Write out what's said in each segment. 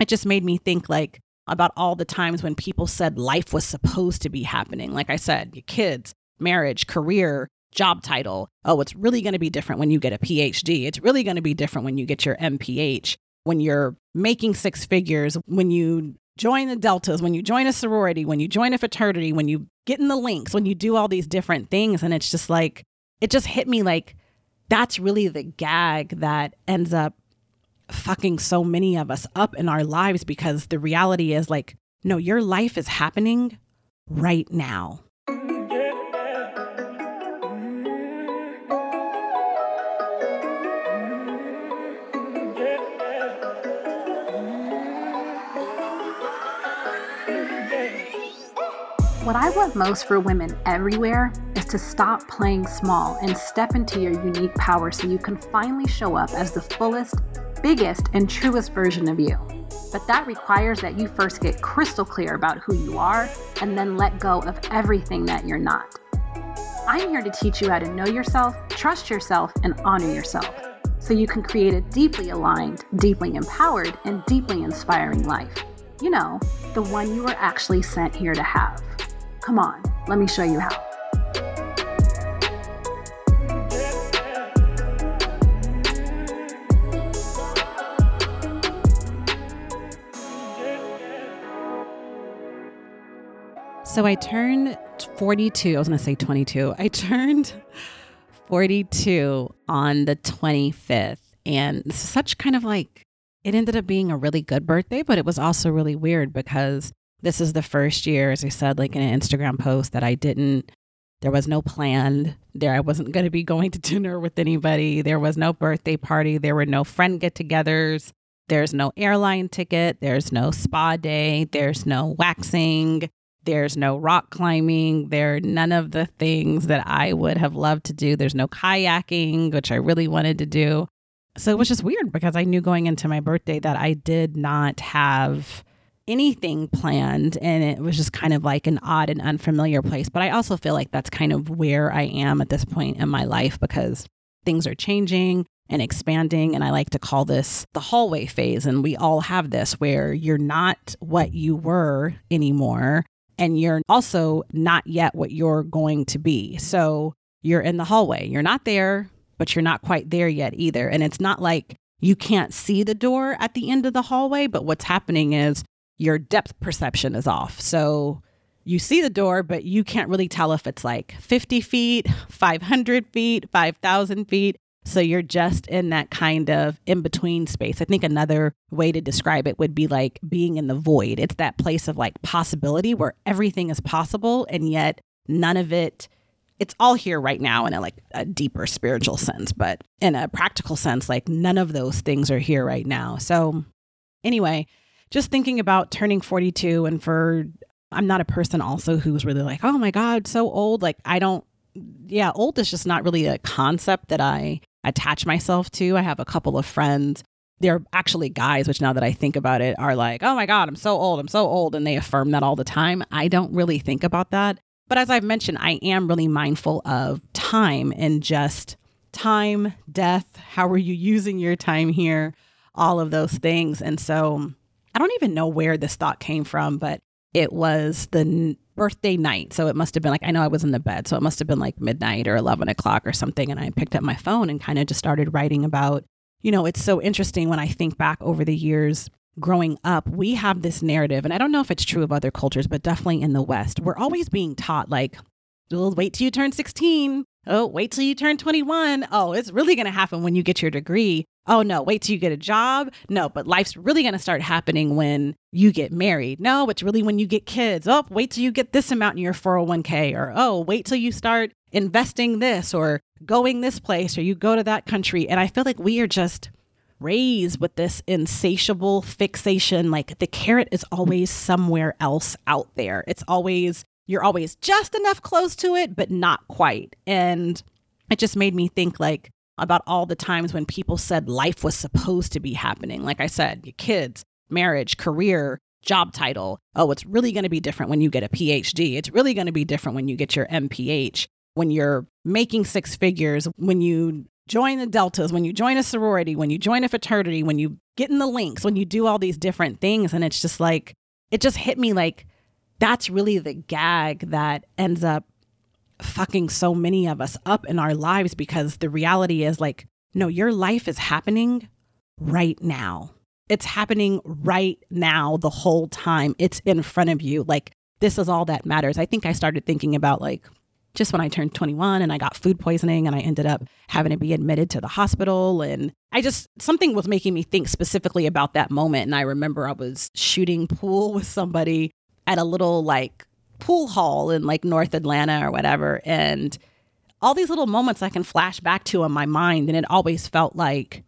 it just made me think like about all the times when people said life was supposed to be happening. Like I said, your kids, marriage, career, job title. Oh, it's really going to be different when you get a PhD. It's really going to be different when you get your MPH, when you're making six figures, when you join the Deltas, when you join a sorority, when you join a fraternity, when you get in the links, when you do all these different things. And it's just like, it just hit me like that's really the gag that ends up fucking so many of us up in our lives because the reality is like, no, your life is happening right now. What I want most for women everywhere is to stop playing small and step into your unique power so you can finally show up as the fullest, biggest, and truest version of you. But that requires that you first get crystal clear about who you are and then let go of everything that you're not. I'm here to teach you how to know yourself, trust yourself, and honor yourself so you can create a deeply aligned, deeply empowered, and deeply inspiring life. You know, the one you were actually sent here to have. Come on, let me show you how. So I turned 42. I was going to say 22. I turned 42 on the 25th. And such kind of like, it ended up being a really good birthday, but it was also really weird because this is the first year, as I said, like in an Instagram post, that I didn't, there was no plan. There, I wasn't going to be going to dinner with anybody. There was no birthday party. There were no friend get togethers. There's no airline ticket. There's no spa day. There's no waxing. There's no rock climbing. There are none of the things that I would have loved to do. There's no kayaking, which I really wanted to do. So it was just weird because I knew going into my birthday that I did not have anything planned and it was just kind of like an odd and unfamiliar place. But I also feel like that's kind of where I am at this point in my life because things are changing and expanding. And I like to call this the hallway phase. And we all have this where you're not what you were anymore. And you're also not yet what you're going to be. So you're in the hallway. You're not there, but you're not quite there yet either. And it's not like you can't see the door at the end of the hallway, but what's happening is your depth perception is off. So you see the door, but you can't really tell if it's like 50 feet, 500 feet, 5,000 feet. So you're just in that kind of in between space. I think another way to describe it would be like being in the void. It's that place of like possibility where everything is possible and yet none of it it's all here right now in a like a deeper spiritual sense, but in a practical sense like none of those things are here right now. So anyway, just thinking about turning 42 and for I'm not a person also who's really like, "Oh my god, so old." Like I don't yeah, old is just not really a concept that I attach myself to. I have a couple of friends. They're actually guys, which now that I think about it, are like, oh my God, I'm so old. I'm so old. And they affirm that all the time. I don't really think about that. But as I've mentioned, I am really mindful of time and just time, death. How are you using your time here? All of those things. And so I don't even know where this thought came from, but it was the birthday night. So it must have been like, I know I was in the bed. So it must have been like midnight or 11 o'clock or something. And I picked up my phone and kind of just started writing about, you know, it's so interesting when I think back over the years growing up, we have this narrative, and I don't know if it's true of other cultures, but definitely in the West, we're always being taught like, well, wait till you turn 16. Oh, wait till you turn 21. Oh, it's really going to happen when you get your degree oh no, wait till you get a job. No, but life's really going to start happening when you get married. No, it's really when you get kids. Oh, wait till you get this amount in your 401k. Or oh, wait till you start investing this or going this place or you go to that country. And I feel like we are just raised with this insatiable fixation. Like the carrot is always somewhere else out there. It's always, you're always just enough close to it, but not quite. And it just made me think like, about all the times when people said life was supposed to be happening. Like I said, your kids, marriage, career, job title. Oh, it's really going to be different when you get a PhD. It's really going to be different when you get your MPH, when you're making six figures, when you join the Deltas, when you join a sorority, when you join a fraternity, when you get in the links, when you do all these different things. And it's just like, it just hit me like that's really the gag that ends up fucking so many of us up in our lives because the reality is like, no, your life is happening right now. It's happening right now the whole time. It's in front of you. Like, this is all that matters. I think I started thinking about like just when I turned 21 and I got food poisoning and I ended up having to be admitted to the hospital. And I just, something was making me think specifically about that moment. And I remember I was shooting pool with somebody at a little like pool hall in like North Atlanta or whatever. And all these little moments I can flash back to in my mind. And it always felt like,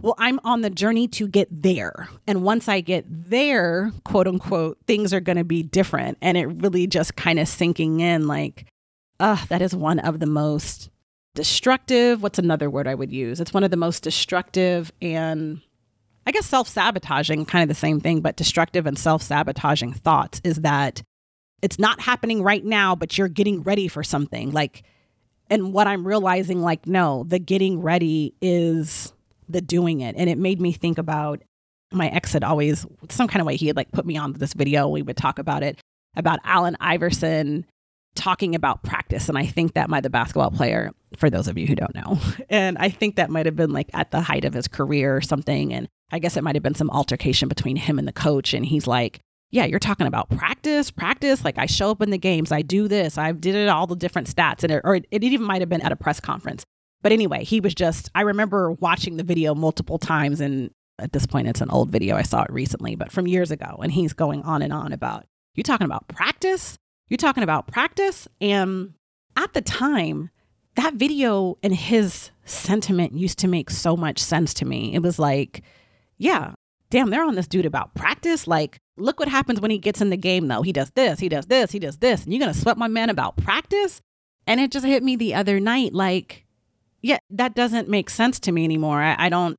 well, I'm on the journey to get there. And once I get there, quote unquote, things are going to be different. And it really just kind of sinking in like, uh, that is one of the most destructive. What's another word I would use? It's one of the most destructive and I guess self sabotaging, kind of the same thing, but destructive and self sabotaging thoughts is that it's not happening right now, but you're getting ready for something. Like, and what I'm realizing, like, no, the getting ready is the doing it. And it made me think about my ex had always, some kind of way, he had like put me on this video. We would talk about it about Allen Iverson talking about practice. And I think that might the basketball player, for those of you who don't know. And I think that might have been like at the height of his career or something. And I guess it might have been some altercation between him and the coach. And he's like, yeah, you're talking about practice, practice. Like I show up in the games, I do this, I did it, all the different stats, and it, or it, it even might have been at a press conference. But anyway, he was just. I remember watching the video multiple times, and at this point, it's an old video. I saw it recently, but from years ago, and he's going on and on about you talking about practice, you talking about practice, and at the time, that video and his sentiment used to make so much sense to me. It was like, yeah, damn, they're on this dude about practice. Like, look what happens when he gets in the game, though. He does this, he does this, he does this. And you're going to sweat my man about practice? And it just hit me the other night. Like, yeah, that doesn't make sense to me anymore. I, I don't,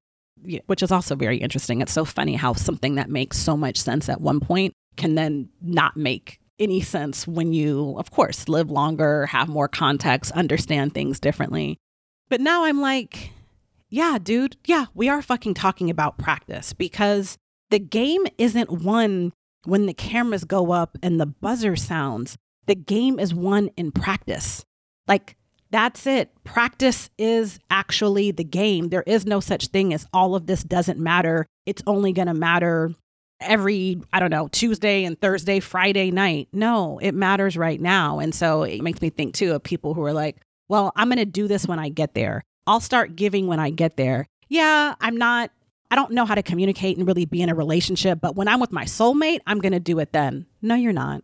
which is also very interesting. It's so funny how something that makes so much sense at one point can then not make any sense when you, of course, live longer, have more context, understand things differently. But now I'm like, yeah, dude, yeah, we are fucking talking about practice because the game isn't won when the cameras go up and the buzzer sounds. The game is won in practice. Like, that's it. Practice is actually the game. There is no such thing as all of this doesn't matter. It's only going to matter every, I don't know, Tuesday and Thursday, Friday night. No, it matters right now. And so it makes me think too of people who are like, well, I'm going to do this when I get there. I'll start giving when I get there. Yeah, I'm not, I don't know how to communicate and really be in a relationship, but when I'm with my soulmate, I'm going to do it then. No, you're not.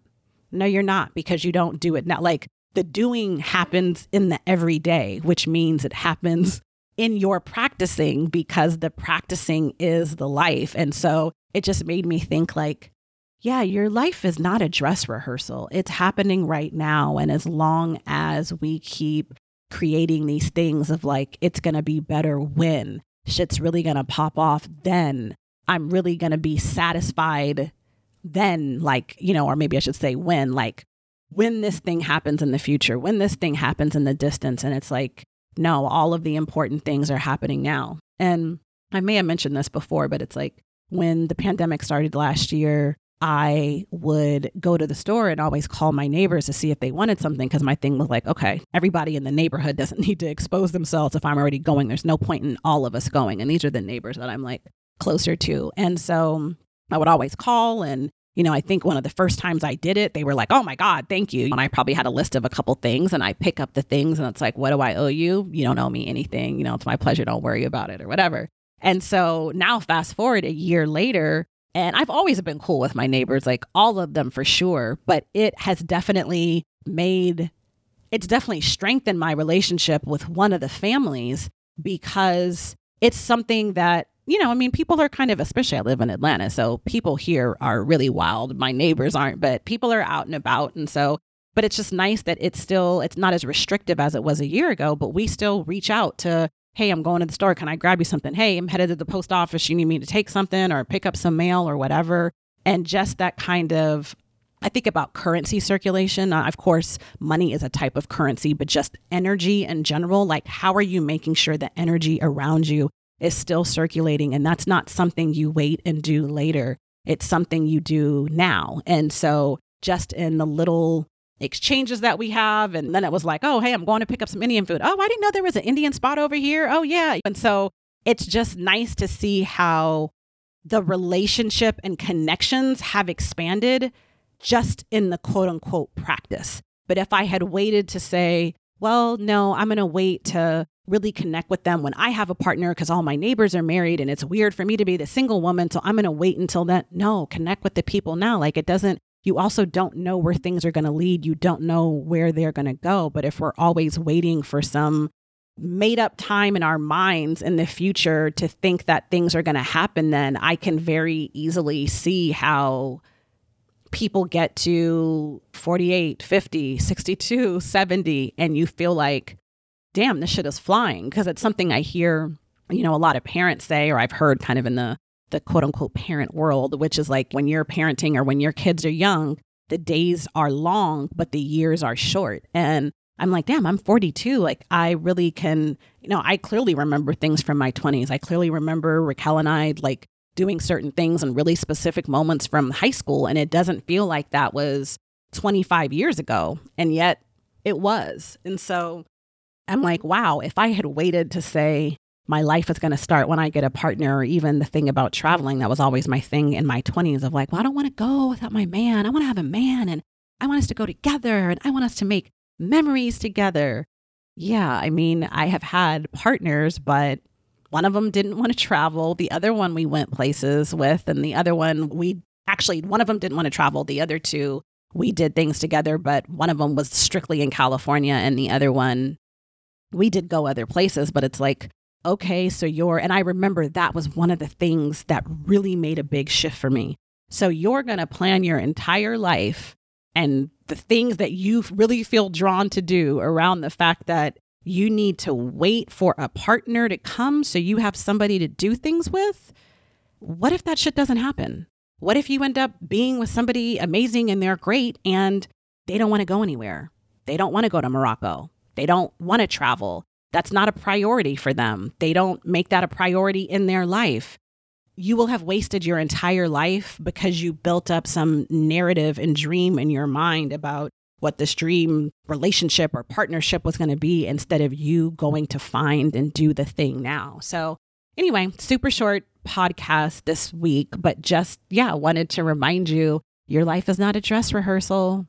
No, you're not because you don't do it now. Like the doing happens in the everyday, which means it happens in your practicing because the practicing is the life. And so it just made me think like, yeah, your life is not a dress rehearsal. It's happening right now. And as long as we keep creating these things of like, it's going to be better when shit's really going to pop off, then I'm really going to be satisfied then, like, you know, or maybe I should say when, like, when this thing happens in the future, when this thing happens in the distance. And it's like, no, all of the important things are happening now. And I may have mentioned this before, but it's like when the pandemic started last year, I would go to the store and always call my neighbors to see if they wanted something because my thing was like, okay, everybody in the neighborhood doesn't need to expose themselves if I'm already going. There's no point in all of us going. And these are the neighbors that I'm like closer to. And so um, I would always call and you know, I think one of the first times I did it, they were like, oh my God, thank you. And I probably had a list of a couple things and I pick up the things and it's like, what do I owe you? You don't owe me anything. You know, it's my pleasure. Don't worry about it or whatever. And so now, fast forward a year later, and I've always been cool with my neighbors, like all of them for sure, but it has definitely made, it's definitely strengthened my relationship with one of the families because it's something that, you know, I mean, people are kind of, especially I live in Atlanta, so people here are really wild. My neighbors aren't, but people are out and about. And so, but it's just nice that it's still, it's not as restrictive as it was a year ago, but we still reach out to hey, I'm going to the store. Can I grab you something? Hey, I'm headed to the post office. You need me to take something or pick up some mail or whatever. And just that kind of I think about currency circulation. Of course, money is a type of currency, but just energy in general. Like, how are you making sure that energy around you is still circulating? And that's not something you wait and do later, it's something you do now. And so, just in the little exchanges that we have. And then it was like, oh, hey, I'm going to pick up some Indian food. Oh, I didn't know there was an Indian spot over here. Oh, yeah. And so it's just nice to see how the relationship and connections have expanded just in the quote unquote practice. But if I had waited to say, well, no, I'm going to wait to really connect with them when I have a partner because all my neighbors are married and it's weird for me to be the single woman. So I'm going to wait until that. No, connect with the people now. Like it doesn't, you also don't know where things are going to lead. You don't know where they're going to go. But if we're always waiting for some made up time in our minds in the future to think that things are going to happen, then I can very easily see how people get to 48, 50, 62, 70, and you feel like, damn, this shit is flying. Because it's something I hear, you know, a lot of parents say, or I've heard kind of in the, the quote unquote parent world, which is like when you're parenting or when your kids are young, the days are long, but the years are short. And I'm like, damn, I'm 42. Like, I really can, you know, I clearly remember things from my 20s. I clearly remember Raquel and I like doing certain things and really specific moments from high school. And it doesn't feel like that was 25 years ago. And yet it was. And so I'm like, wow, if I had waited to say my life is going to start when I get a partner, or even the thing about traveling, that was always my thing in my 20s of like, well, I don't want to go without my man. I want to have a man and I want us to go together and I want us to make memories together. Yeah, I mean, I have had partners, but one of them didn't want to travel. The other one we went places with, and the other one we actually, one of them didn't want to travel. The other two, we did things together, but one of them was strictly in California, and the other one, we did go other places, but it's like, okay, so you're, and I remember that was one of the things that really made a big shift for me. So you're going to plan your entire life and the things that you really feel drawn to do around the fact that you need to wait for a partner to come so you have somebody to do things with. What if that shit doesn't happen? What if you end up being with somebody amazing and they're great and they don't want to go anywhere? They don't want to go to Morocco. They don't want to travel. That's not a priority for them. They don't make that a priority in their life. You will have wasted your entire life because you built up some narrative and dream in your mind about what this dream relationship or partnership was going to be instead of you going to find and do the thing now. So, anyway, super short podcast this week, but just, yeah, wanted to remind you your life is not a dress rehearsal.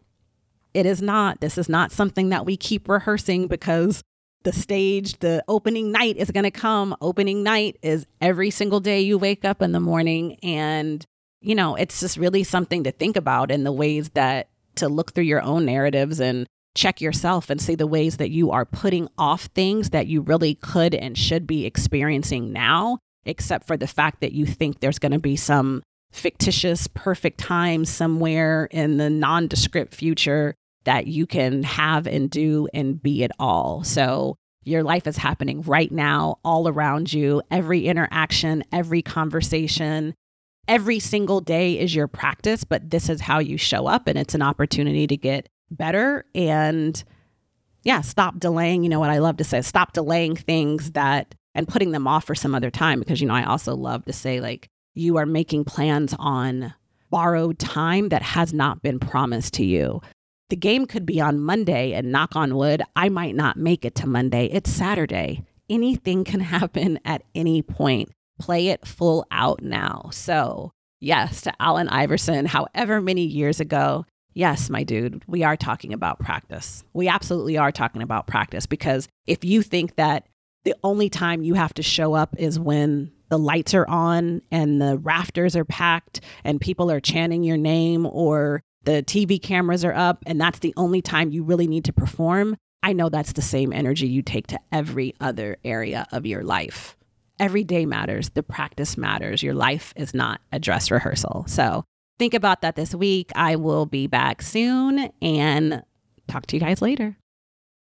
It is not. This is not something that we keep rehearsing because the stage, the opening night is going to come. Opening night is every single day you wake up in the morning. And, you know, it's just really something to think about in the ways that to look through your own narratives and check yourself and see the ways that you are putting off things that you really could and should be experiencing now, except for the fact that you think there's going to be some fictitious perfect time somewhere in the nondescript future that you can have and do and be it all. So your life is happening right now, all around you. Every interaction, every conversation, every single day is your practice, but this is how you show up. And it's an opportunity to get better and, yeah, stop delaying. You know what I love to say? Stop delaying things that and putting them off for some other time. Because, you know, I also love to say, like, you are making plans on borrowed time that has not been promised to you. The game could be on Monday, and knock on wood, I might not make it to Monday. It's Saturday. Anything can happen at any point play it full out now. So, yes, to Allen Iverson, however many years ago, yes, my dude, we are talking about practice. We absolutely are talking about practice because if you think that the only time you have to show up is when the lights are on and the rafters are packed and people are chanting your name or the TV cameras are up and that's the only time you really need to perform, I know that's the same energy you take to every other area of your life every day matters. The practice matters. Your life is not a dress rehearsal. So think about that this week. I will be back soon and talk to you guys later.